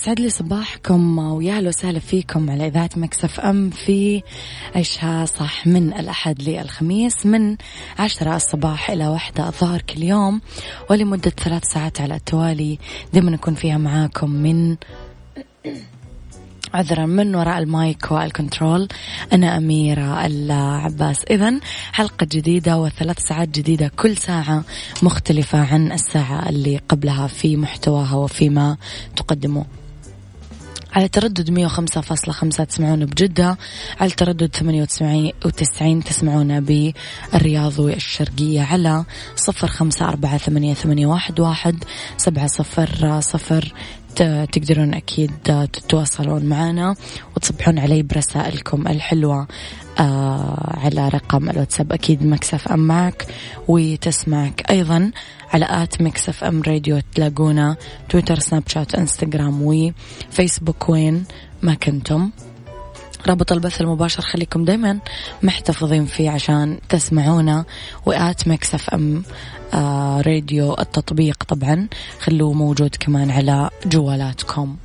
يسعد لي صباحكم ويا أهلا وسهلا فيكم على إذاعة Mix FM في عيشها صح من الأحد للخميس من عشرة الصباح إلى واحدة الظهر كل يوم ولمدة ثلاث ساعات على التوالي. دائما نكون فيها معاكم من عذرا من وراء ال mic وال control. أنا أميرة العباس. إذا حلقة جديدة وثلاث ساعات جديدة كل ساعة مختلفة عن الساعة اللي قبلها في محتواها وفيما تقدمه. على تردد 105.5 تسمعونا بجدة على تردد 98 تسمعونا بالرياض والشرقية على صفر خمسة أربعة ثمانية, ثمانية واحد, واحد سبعة صفر صفر. تقدرون أكيد تتواصلون معنا وتصبحون علي برسائلكم الحلوة. آه على رقم الواتساب أكيد مكسف أم معك وتسمعك أيضا على at Mix FM Radio تلاقونا تويتر سناب شات إنستغرام وفيسبوك وين ما كنتم. رابط البث المباشر خليكم دايما محتفظين فيه عشان تسمعونا و at Mix FM آه راديو التطبيق طبعا خلوه موجود كمان على جوالاتكم.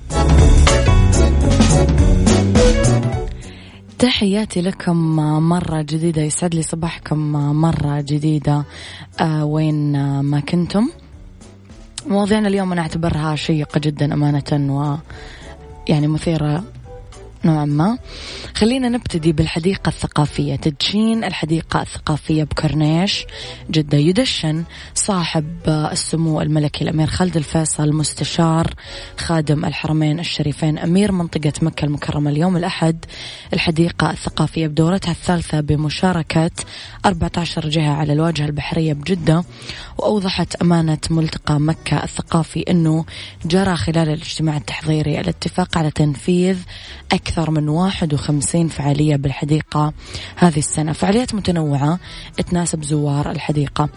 تحياتي لكم مرة جديدة يسعد لي صباحكم مرة جديدة. آه وين ما كنتم؟ مواضيعنا اليوم أنا أعتبرها شيقة جدا أمانة و يعني مثيرة نوعا ما. خلينا نبتدي بالحديقة الثقافية. تدشين الحديقة الثقافية بكورنيش جدة يدشن صاحب السمو الملكي الأمير خالد الفيصل مستشار خادم الحرمين الشريفين أمير منطقة مكة المكرمة. اليوم الأحد الحديقة الثقافية بدورتها الثالثة بمشاركة 14 جهة على الواجهة البحرية بجدة وأوضحت أمانة ملتقى مكة الثقافي أنه جرى خلال الاجتماع التحضيري الاتفاق على تنفيذ أكثر من 51 فعالية بالحديقة هذه السنة. فعاليات متنوعة تناسب زوار الحديقة.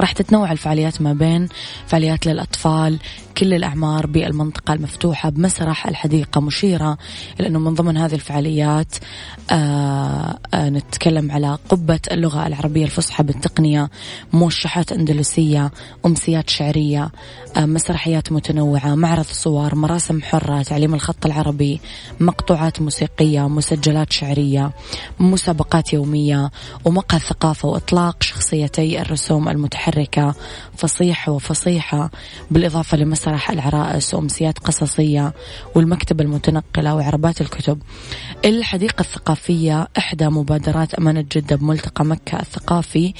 راح تتنوع الفعاليات ما بين فعاليات للأطفال كل الأعمار بالمنطقة المفتوحة بمسرح الحديقة مشيرة إلى أنه من ضمن هذه الفعاليات آآ آه، آآ آه، نتكلم على قبة اللغة العربية الفصحى بالتقنية موشحات أندلسية أمسيات شعرية آه، مسرحيات متنوعة معرض صور مراسم حرة تعليم الخط العربي مقطوعات موسيقية مسجلات شعرية مسابقات يومية ومقهى ثقافة وإطلاق شخصيتي الرسوم المتحركة. فصيح وفصيحة. بالإضافة لمسرح مسرح العرائس وأمسيات قصصية والمكتبة المتنقلة وعربات الكتب. الحديقة الثقافية إحدى مبادرات أمانة جدة بملتقى مكة الثقافي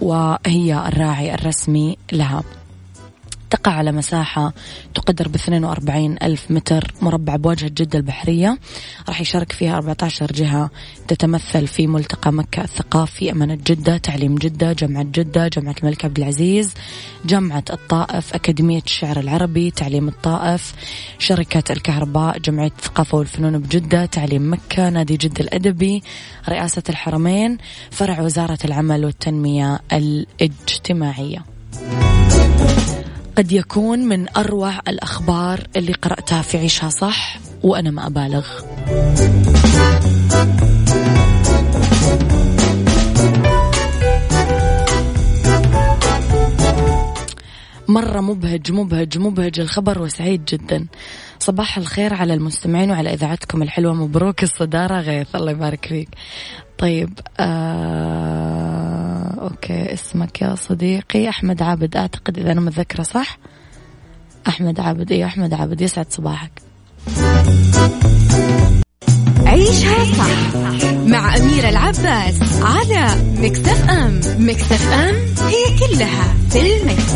وهي الراعي الرسمي لها. تقع على مساحة تقدر ب 42 ألف متر مربع بواجهة جدة البحرية. راح يشارك فيها 14 جهة تتمثل في ملتقى مكة الثقافي أمانة جدة تعليم جدة جامعة جدة جامعة الملك عبد العزيز جامعة الطائف أكاديمية الشعر العربي تعليم الطائف شركة الكهرباء جمعية الثقافة والفنون بجدة تعليم مكة نادي جدة الأدبي رئاسة الحرمين فرع وزارة العمل والتنمية الاجتماعية. قد يكون من أروع الأخبار اللي قرأتها في عيشها صح؟ وأنا ما أبالغ. مرة مبهج مبهج مبهج الخبر وسعيد جدا. صباح الخير على المستمعين وعلى إذاعتكم الحلوة مبروك الصدارة غيث الله يبارك فيك. طيب آه أوكي اسمك يا صديقي أحمد عابد. أعتقد إذا أنا متذكرة صح؟ أحمد عابد. إيه أحمد عابد. يسعد صباحك. عيشها صح مع أميرة العباس على مكتف أم مكتف أم هي كلها في المكس.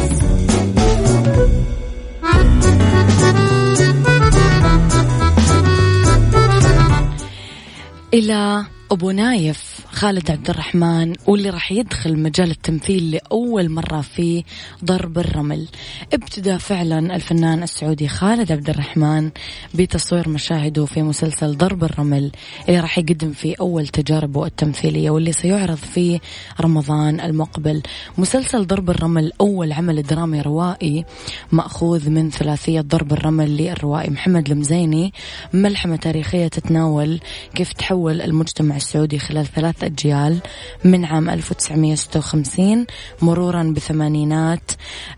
إلى أبو نايف. خالد عبد الرحمن واللي راح يدخل مجال التمثيل لأول مرة في ضرب الرمل. ابتدى فعلا الفنان السعودي خالد عبد الرحمن بتصوير مشاهده في مسلسل ضرب الرمل اللي راح يقدم فيه أول تجاربه التمثيلية واللي سيعرض في رمضان المقبل. مسلسل ضرب الرمل أول عمل درامي روائي مأخوذ من ثلاثية ضرب الرمل للروائي محمد المزيني. ملحمة تاريخية تتناول كيف تحول المجتمع السعودي خلال ثلاث أجيال من عام 1956 مرورا بثمانينات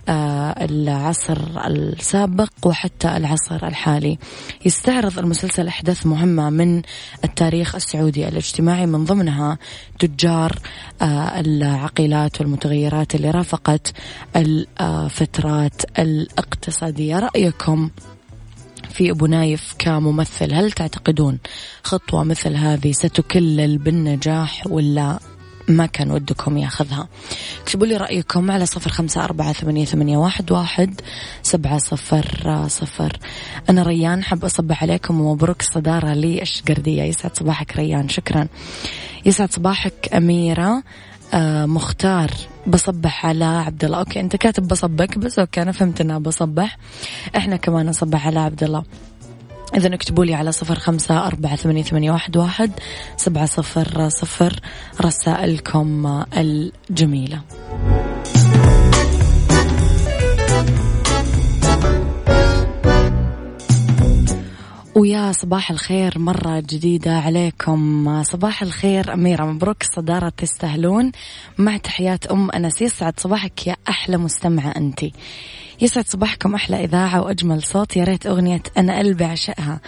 آه، العصر السابق وحتى العصر الحالي. يستعرض المسلسل أحداث مهمة من التاريخ السعودي الاجتماعي من ضمنها تجار آه، العقيلات والمتغيرات اللي رافقت الفترات الاقتصادية. رأيكم؟ في أبو نايف كممثل. هل تعتقدون خطوة مثل هذه ستكلل بالنجاح ولا ما كان ودكم ياخذها؟ اكتبوا لي رأيكم على صفر خمسة أربعة ثمانية, ثمانية واحد, واحد سبعة صفر صفر. أنا ريان حب أصبح عليكم ومبروك الصدارة للشقردية. يسعد صباحك ريان شكرا. يسعد صباحك أميرة. مختار بصبح على عبد الله أوكي أنت كاتب بصبك بس أوكي أنا فهمت انها بصبح. إحنا كمان نصبح على عبد الله إذا اكتبوا لي على صفر خمسة أربعة ثمانية, ثمانية واحد, واحد سبعة صفر صفر. رسائلكم الجميلة. ويا صباح الخير مرة جديدة عليكم. صباح الخير أميرة مبروك الصدارة تستاهلون. مع تحيات أم أنس يسعد صباحك يا أحلى مستمعة أنت. يسعد صباحكم أحلى إذاعة وأجمل صوت. يا ريت أغنية أنا قلبي عشقها.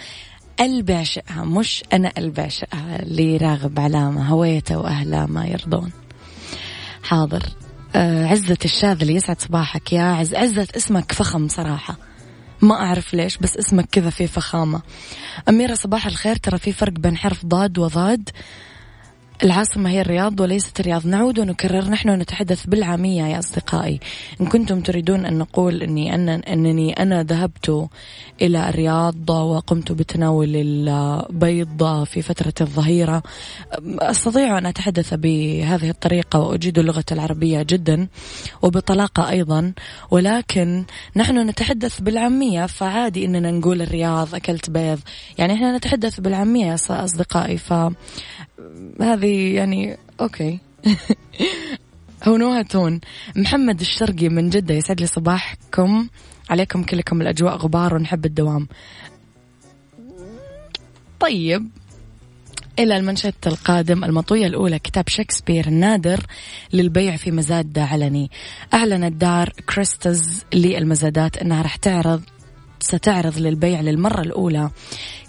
قلبي عشقها مش أنا قلبي عشقها اللي راغب علامة هويته وأهله ما يرضون. حاضر. آه عزة الشاذلي يسعد صباحك يا عز عزة اسمك فخم صراحة. ما أعرف ليش بس اسمك كذا في فخامة. أميرة صباح الخير. ترى في فرق بين حرف ضاد وضاد. العاصمة هي الرياض وليست الرياض. نعود ونكرر نحن نتحدث بالعامية يا أصدقائي. إن كنتم تريدون أن نقول أني أنا أنني أنا ذهبت إلى الرياض وقمت بتناول البيض في فترة الظهيرة أستطيع أن أتحدث بهذه الطريقة وأجيد اللغة العربية جدا وبطلاقة أيضا ولكن نحن نتحدث بالعامية. فعادي أننا نقول الرياض أكلت بيض. يعني إحنا نتحدث بالعامية يا أصدقائي. ف هذه يعني أوكي. هونوها تون. محمد الشرقي من جدة يسعد لي صباحكم. عليكم كلكم الأجواء غبار ونحب الدوام. طيب. إلى المنشط القادم المطوية الأولى كتاب شكسبير النادر للبيع في مزاد علني. أعلنت دار كريستز للمزادات أنها راح تعرض ستعرض للبيع للمرة الأولى.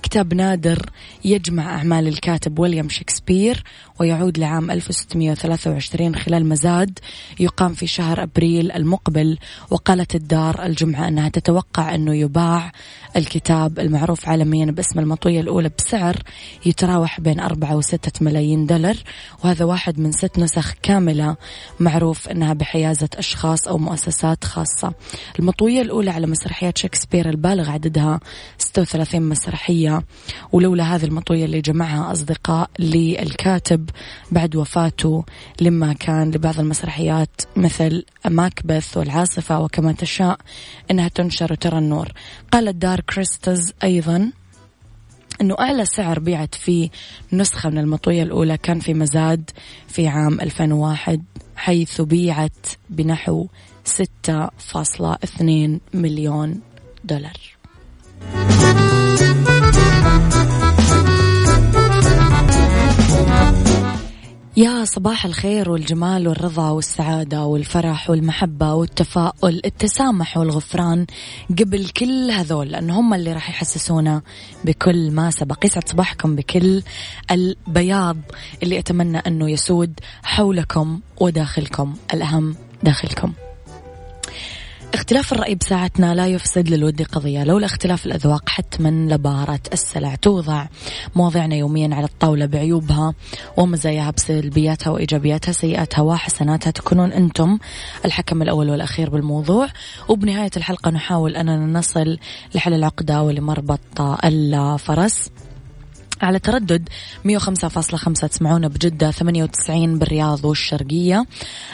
كتاب نادر يجمع أعمال الكاتب ويليام شكسبير ويعود لعام 1623 خلال مزاد يقام في شهر أبريل المقبل وقالت الدار الجمعة أنها تتوقع أنه يباع الكتاب المعروف عالميا باسم المطوية الأولى بسعر يتراوح بين أربعة وستة ملايين دولار وهذا واحد من ست نسخ كاملة معروف أنها بحيازة أشخاص أو مؤسسات خاصة. المطوية الأولى على مسرحيات شكسبير البالغ عددها 36 مسرحية. ولولا هذه المطوية اللي جمعها أصدقاء للكاتب بعد وفاته لما كان لبعض المسرحيات مثل ماكبث والعاصفة وكما تشاء أنها تنشر وترى النور. قالت دار كريستز أيضا أنه أعلى سعر بيعت فيه نسخة من المطوية الأولى كان في مزاد في عام 2001 حيث بيعت بنحو 6.2 مليون دولار. يا صباح الخير والجمال والرضا والسعادة والفرح والمحبة والتفاؤل التسامح والغفران قبل كل هذول لأن هم اللي راح يحسسونا بكل ما سبق. يسعد صباحكم بكل البياض اللي أتمنى أنه يسود حولكم وداخلكم الأهم داخلكم. اختلاف الرأي بساعتنا لا يفسد للود قضية. لولا اختلاف الأذواق حتما لبارة السلع توضع مواضيعنا يوميا على الطاولة بعيوبها ومزاياها بسلبياتها وإيجابياتها سيئاتها وحسناتها. تكونون أنتم الحكم الأول والأخير بالموضوع. وبنهاية الحلقة نحاول أننا نصل لحل العقدة ولمربط الفرس. على تردد 105.5 تسمعونا بجدة 98 بالرياض والشرقية.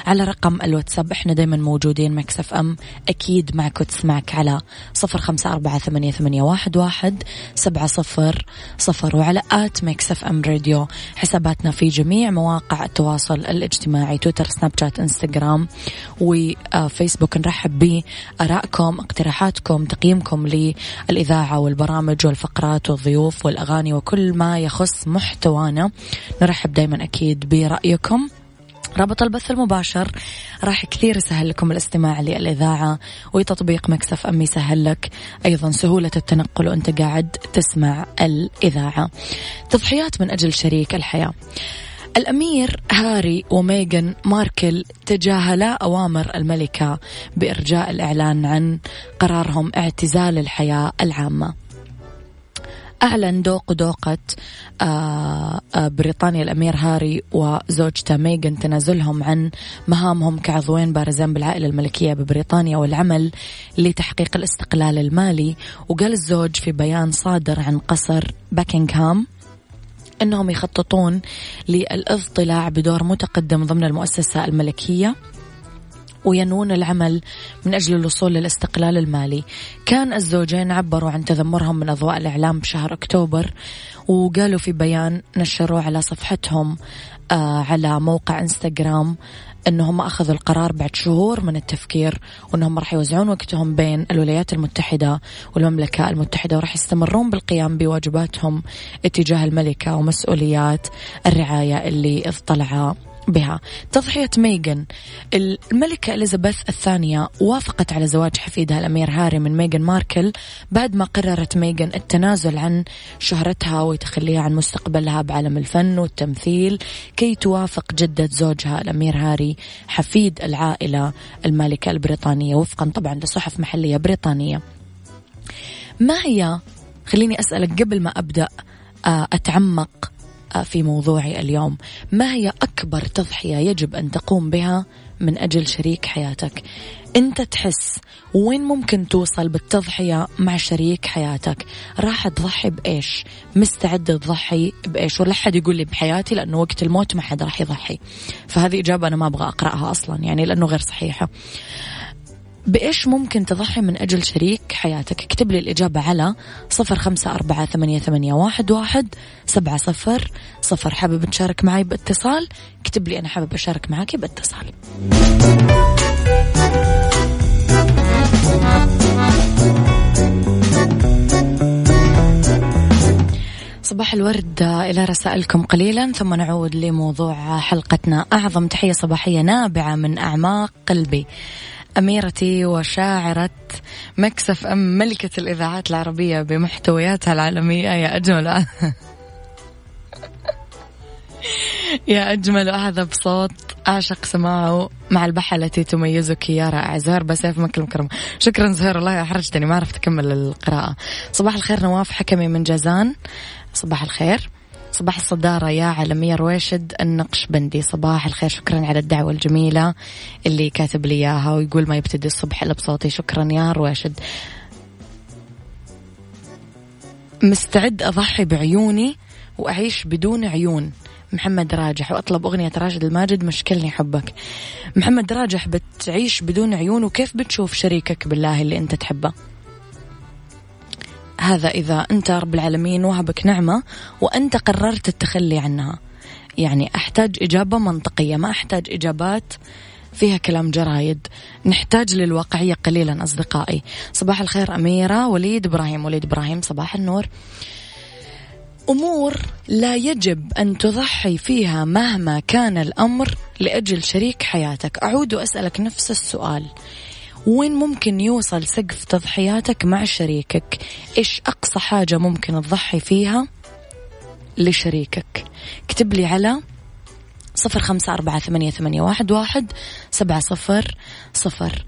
على رقم الواتساب إحنا دايما موجودين Mix FM أكيد معك وتسمعك على 0548811700 سبعة صفر صفر وعلى at Mix FM Radio. حساباتنا في جميع مواقع التواصل الاجتماعي تويتر سناب شات إنستغرام وفيسبوك. نرحب بآرائكم اقتراحاتكم تقييمكم للإذاعة والبرامج والفقرات والضيوف والأغاني وكل ما يخص محتوانا. نرحب دايما أكيد برأيكم. رابط البث المباشر راح كثير يسهل لكم الاستماع للإذاعة وتطبيق مكسف أم يسهل لك أيضا سهولة التنقل وأنت قاعد تسمع الإذاعة. تضحيات من أجل شريك الحياة. الأمير هاري وميغان ماركل تجاهلا أوامر الملكة بإرجاء الإعلان عن قرارهم اعتزال الحياة العامة. أعلن دوق دوقة آه، آه، بريطانيا الأمير هاري وزوجته ميغان تنازلهم عن مهامهم كعضوين بارزين بالعائلة الملكية ببريطانيا والعمل لتحقيق الاستقلال المالي. وقال الزوج في بيان صادر عن قصر باكنغهام إنهم يخططون للاضطلاع بدور متقدم ضمن المؤسسة الملكية. وينوون العمل من أجل الوصول للاستقلال المالي. كان الزوجين عبروا عن تذمرهم من أضواء الإعلام بشهر أكتوبر وقالوا في بيان نشروه على صفحتهم آه على موقع إنستغرام إنهم أخذوا القرار بعد شهور من التفكير وإنهم راح يوزعون وقتهم بين الولايات المتحدة والمملكة المتحدة وراح يستمرون بالقيام بواجباتهم اتجاه الملكة ومسؤوليات الرعاية اللي اطلع بها. تضحية ميغان. الملكة إليزابيث الثانية وافقت على زواج حفيدها الأمير هاري من ميغان ماركل بعد ما قررت ميغان التنازل عن شهرتها وتخليها عن مستقبلها بعالم الفن والتمثيل كي توافق جدة زوجها الأمير هاري حفيد العائلة المالكة البريطانية وفقا طبعا لصحف محلية بريطانية. ما هي خليني أسألك قبل ما أبدأ آه، أتعمق في موضوعي اليوم. ما هي أكبر تضحية يجب أن تقوم بها من أجل شريك حياتك؟ أنت تحس وين ممكن توصل بالتضحية مع شريك حياتك؟ راح تضحي بإيش؟ مستعد تضحي بإيش؟ ولا حد يقول لي بحياتي لأنه وقت الموت ما حد راح يضحي. فهذه إجابة أنا ما أبغى أقرأها أصلا يعني لأنه غير صحيحة. بإيش ممكن تضحي من أجل شريك حياتك؟ اكتب لي الإجابة على صفر خمسة أربعة ثمانية, ثمانية واحد, واحد سبعة صفر صفر. حابب تشارك معي باتصال؟ اكتب لي أنا حابب أشارك معك باتصال. صباح الورد إلى رسائلكم قليلا ثم نعود لموضوع حلقتنا. أعظم تحية صباحية نابعة من أعماق قلبي. أميرتي وشاعرة مكسف أم ملكة الإذاعات العربية بمحتوياتها العالمية. يا أجمل. يا أجمل وأهذب صوت أعشق سماعه مع البحة التي تميزك. يا رائع. زهر بسيف مكة المكرمة. شكرا زهر الله أحرجتني ما عرفت أكمل القراءة. صباح الخير نواف حكمي من جازان. صباح الخير. صباح الصدارة يا عالمية رويشد النقشبندي صباح الخير شكرا على الدعوة الجميلة اللي كاتب لي إياها ويقول ما يبتدي الصبح إلا بصوتي شكرا يا رويشد. مستعد أضحي بعيوني وأعيش بدون عيون. محمد راجح وأطلب أغنية راشد الماجد مشكلني حبك. محمد راجح بتعيش بدون عيون وكيف بتشوف شريكك بالله اللي أنت تحبه؟ هذا إذا أنت رب العالمين وهبك نعمة وأنت قررت التخلي عنها. يعني أحتاج إجابة منطقية ما أحتاج إجابات فيها كلام جرايد. نحتاج للواقعية قليلا أصدقائي. صباح الخير أميرة وليد إبراهيم. وليد إبراهيم صباح النور. أمور لا يجب أن تضحي فيها مهما كان الأمر لأجل شريك حياتك. أعود وأسألك نفس السؤال. وين ممكن يوصل سقف تضحياتك مع شريكك؟ إيش أقصى حاجة ممكن تضحي فيها لشريكك؟ اكتب لي على صفر خمسة أربعة ثمانية, ثمانية واحد, واحد سبعة صفر صفر.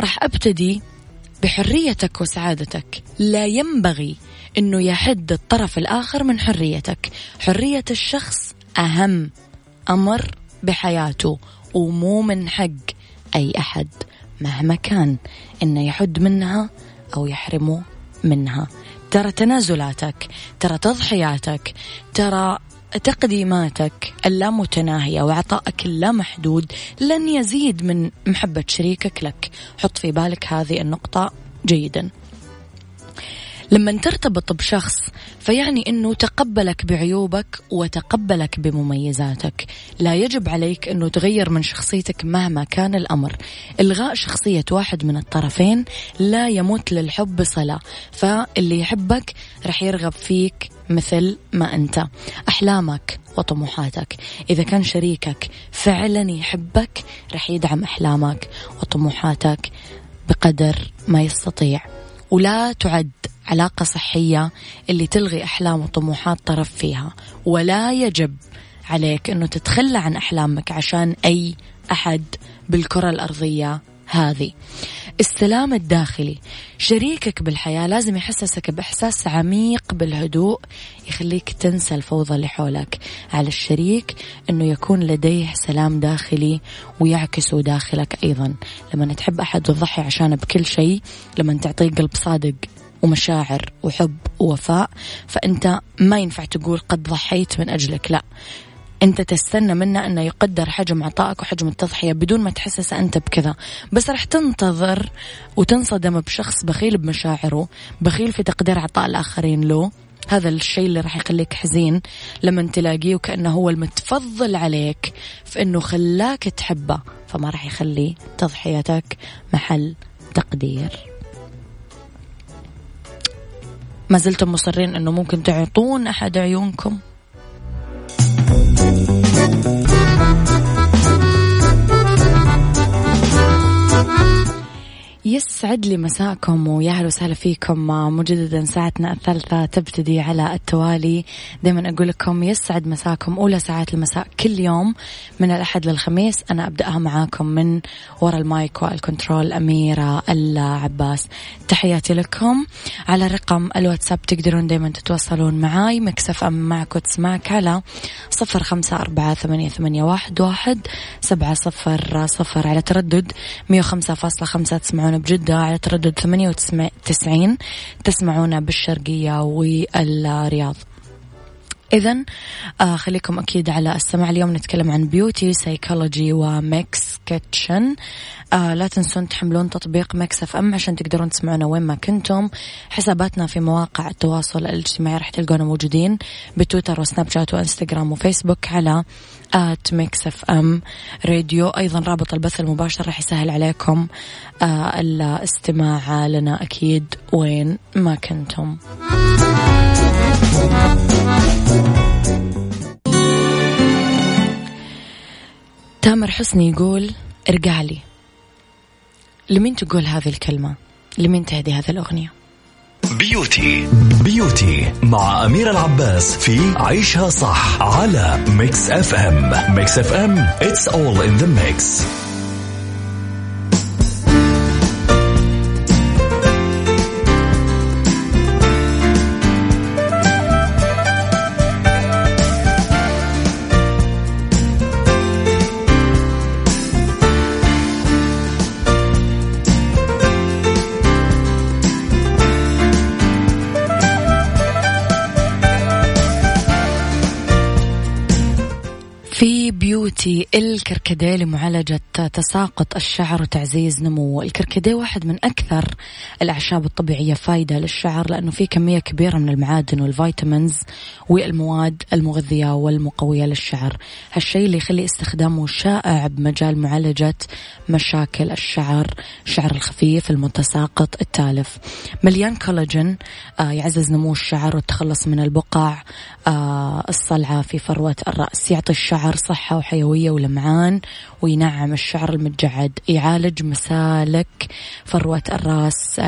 راح أبتدي بحريتك وسعادتك. لا ينبغي أنه يحد الطرف الآخر من حريتك. حرية الشخص أهم. أمر بحياته ومو من حق أي أحد. مهما كان أنه يحد منها أو يحرمه منها. ترى تنازلاتك ترى تضحياتك ترى تقديماتك اللامتناهية وعطائك اللامحدود لن يزيد من محبة شريكك لك. حط في بالك هذه النقطة جيدا. لما ترتبط بشخص فيعني إنه تقبلك بعيوبك وتقبلك بمميزاتك. لا يجب عليك إنه تغير من شخصيتك مهما كان الأمر. إلغاء شخصية واحد من الطرفين لا يمت للحب صلة. فاللي يحبك رح يرغب فيك مثل ما أنت. أحلامك وطموحاتك. إذا كان شريكك فعلا يحبك رح يدعم أحلامك وطموحاتك بقدر ما يستطيع. ولا تعد علاقة صحية اللي تلغي أحلام وطموحات طرف فيها. ولا يجب عليك أنه تتخلى عن أحلامك عشان أي أحد بالكرة الأرضية هذه. السلام الداخلي. شريكك بالحياة لازم يحسسك بإحساس عميق بالهدوء يخليك تنسى الفوضى اللي حولك. على الشريك أنه يكون لديه سلام داخلي ويعكس داخلك أيضا. لما تحب أحد وتضحي عشانه بكل شيء لما تعطيه قلب صادق ومشاعر وحب ووفاء فأنت ما ينفع تقول قد ضحيت من أجلك لا. أنت تستنى منه انه يقدر حجم عطائك وحجم التضحية بدون ما تحسس أنت بكذا. بس راح تنتظر وتنصدم بشخص بخيل بمشاعره بخيل في تقدير عطاء الآخرين له. هذا الشيء اللي راح يخليك حزين لما تلاقيه وكأنه هو المتفضل عليك في أنه خلاك تحبه فما راح يخلي تضحيتك محل تقدير. ما زلتم مصرين أنه ممكن تعطون أحد عيونكم. يسعد لي مساكم ويا أهلا وسهلا فيكم. مجددا ساعتنا الثالثة تبتدي على التوالي. دائما أقول لكم يسعد مساكم أولى ساعات المساء كل يوم من الأحد للخميس. أنا أبدأها معاكم من وراء ال mic وال control. أميرة العباس تحياتي لكم. على رقم الواتساب تقدرون دائما تتواصلون معاي. Mix FM معك وتسمعك على صفر خمسة أربعة ثمانية, ثمانية واحد, واحد سبعة صفر صفر على تردد مية وخمسة فاصلة خمسة تسمعون بجدة على تردد ثمانية وتسعين تسمعونا بالشرقية والرياض. إذا آه خليكم أكيد على السماع اليوم نتكلم عن beauty psychology و Mix Kitchen. آه لا تنسون تحملون تطبيق Mix FM عشان تقدرون تسمعونا وين ما كنتم. حساباتنا في مواقع التواصل الاجتماعي راح تلقونا موجودين بتويتر وسناب شات وإنستغرام وفيسبوك على at Mix FM Radio. أيضا رابط البث المباشر راح يسهل عليكم آه الاستماع لنا أكيد وين ما كنتم. تامر حسني يقول ارجع لي. لمين تقول هذه الكلمة؟ لمين تهدي هذه الأغنية؟ Beauty. Beauty مع أميرة العباس في عيشها صح على Mix FM. Mix FM it's all in the mix. الكركديه لمعالجة تساقط الشعر وتعزيز نموه. الكركديه واحد من أكثر الأعشاب الطبيعية فايدة للشعر لأنه فيه كمية كبيرة من المعادن والفيتامينز والمواد المغذية والمقوية للشعر. هالشيء اللي يخلي استخدامه شائع بمجال معالجة مشاكل الشعر الشعر الخفيف المتساقط التالف. مليان كولاجين آه يعزز نمو الشعر والتخلص من البقع آه الصلعة في فروة الرأس. يعطي الشعر الشعر صحة وحيوية ولمعان وينعم الشعر المتجعد. يعالج مسالك فروة الراس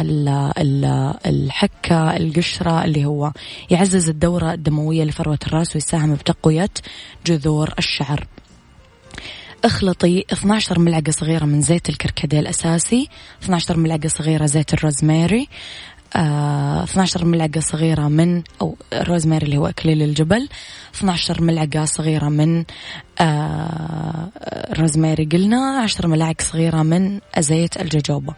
الحكة القشرة اللي هو يعزز الدورة الدموية لفروة الراس ويساهم بتقوية جذور الشعر. اخلطي 12 ملعقة صغيرة من زيت الكركديه الأساسي 12 ملعقة صغيرة زيت الروزماري آه 12 ملعقة صغيرة من أو الروزماري اللي هو أكليل الجبل. 12 ملعقة صغيرة من آه روزماري قلنا. 10 ملاعق صغيرة من زيت الجوجوبا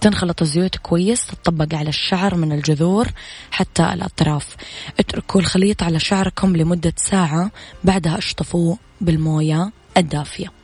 تنخلط الزيوت كويس تطبق على الشعر من الجذور حتى الأطراف. اتركوا الخليط على شعركم لمدة ساعة بعدها اشطفوه بالموية الدافية.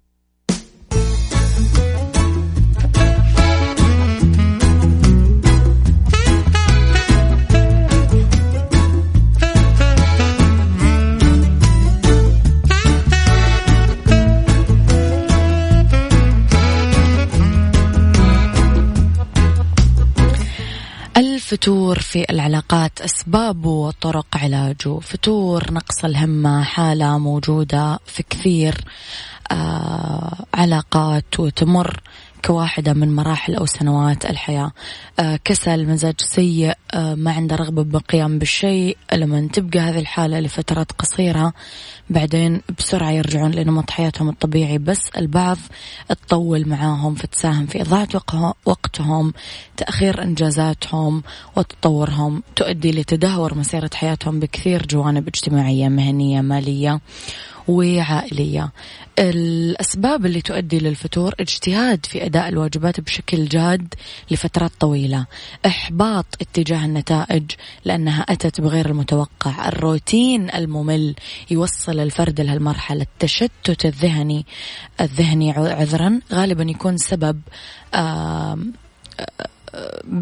الفتور في العلاقات أسبابه وطرق علاجه فتور نقص الهمة حالة موجودة في كثير آه علاقات وتمر كواحدة من مراحل أو سنوات الحياة. آه كسل مزاج سيء آه ما عنده رغبة بالقيام بالشيء. لما تبقى هذه الحالة لفترات قصيرة بعدين بسرعة يرجعون لنمط حياتهم الطبيعي. بس البعض تطول معاهم فتساهم في إضاعة وقتهم تأخير إنجازاتهم وتطورهم تؤدي لتدهور مسيرة حياتهم بكثير جوانب اجتماعية مهنية مالية. وعائلية. الأسباب اللي تؤدي للفتور اجتهاد في أداء الواجبات بشكل جاد لفترات طويلة. إحباط اتجاه النتائج لأنها أتت بغير المتوقع. الروتين الممل يوصل الفرد لهالمرحلة. التشتت الذهني الذهني عذرا غالبا يكون سبب آه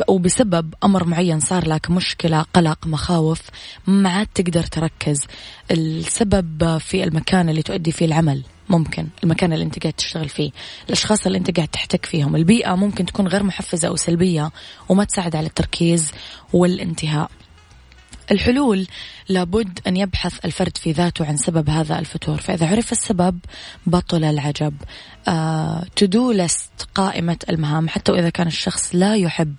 وبسبب أمر معين صار لك مشكلة قلق مخاوف ما عاد تقدر تركز. السبب في المكان اللي تؤدي فيه العمل ممكن المكان اللي انت قاعد تشتغل فيه. الأشخاص اللي انت قاعد تحتك فيهم. البيئة ممكن تكون غير محفزة أو سلبية وما تساعد على التركيز والانتهاء. الحلول لابد أن يبحث الفرد في ذاته عن سبب هذا الفتور. فإذا عرف السبب بطل العجب. تدو uh, لست قائمة المهام حتى وإذا كان الشخص لا يحب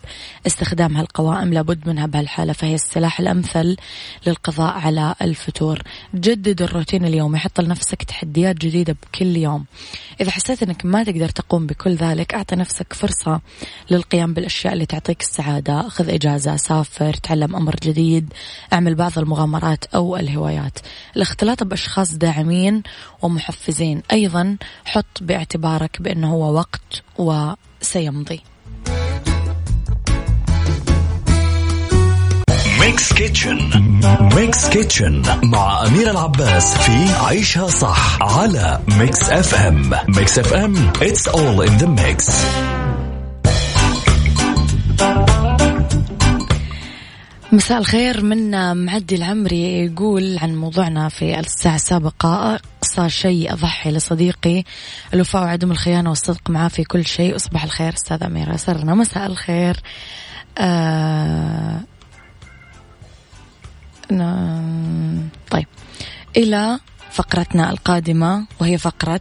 استخدام هالقوائم لابد منها بهالحالة فهي السلاح الأمثل للقضاء على الفتور. جدد الروتين اليومي حط لنفسك تحديات جديدة بكل يوم. إذا حسيت أنك ما تقدر تقوم بكل ذلك أعطي نفسك فرصة للقيام بالأشياء اللي تعطيك السعادة. خذ إجازة سافر تعلم أمر جديد اعمل بعض المغامرات أو الهوايات. الاختلاط بأشخاص داعمين ومحفزين. أيضا حط باعتبارك بأنه هو وقت وسيمضي. Mix Kitchen Mix Kitchen مع أميرة العباس في عيشها صح على Mix FM Mix FM it's all in the mix. مساء الخير. من معدي العمري يقول عن موضوعنا في الساعة السابقة. أقصى شيء أضحي لصديقي الوفاء وعدم الخيانة والصدق معاه في كل شيء. صباح الخير أستاذ أميرة صرنا مساء الخير. آه طيب. إلى فقرتنا القادمة وهي فقرة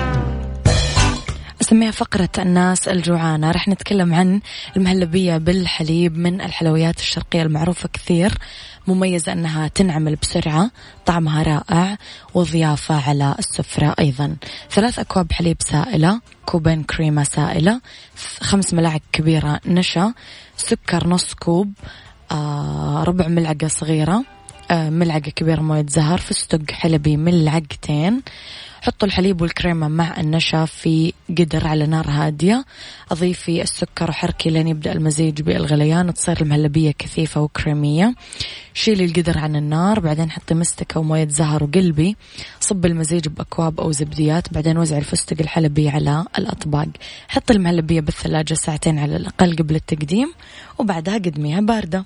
نسميها فقرة الناس الجوعانة. رح نتكلم عن المهلبية بالحليب من الحلويات الشرقية المعروفة كثير. مميزة أنها تنعمل بسرعة طعمها رائع وضيافة على السفرة أيضا. ثلاث أكواب حليب سائلة كوبين كريمة سائلة خمس ملاعق كبيرة نشا سكر نص كوب آه ربع ملعقة صغيرة آه ملعقة كبيرة موية زهر فستق حلبي ملعقتين حطوا الحليب والكريمة مع النشا في قدر على نار هادية. أضيفي السكر وحركي لين يبدأ المزيج بالغليان. تصير المهلبية كثيفة وكريمية. شيلي القدر عن النار بعدين حطي مستكة وموية زهر وقلبي. صب المزيج بأكواب أو زبديات بعدين وزعي الفستق الحلبي على الأطباق. حطي المهلبية بالثلاجة ساعتين على الأقل قبل التقديم وبعدها قدميها باردة.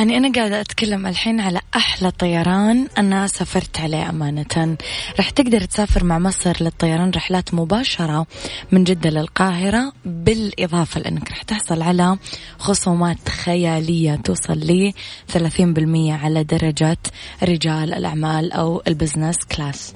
يعني أنا قاعدة أتكلم الحين على أحلى طيران أنا سافرت عليه أمانة. رح تقدر تسافر مع مصر للطيران رحلات مباشرة من جدة للقاهرة بالإضافة لأنك رح تحصل على خصومات خيالية توصل ل 30% على درجة رجال الأعمال أو ال business class.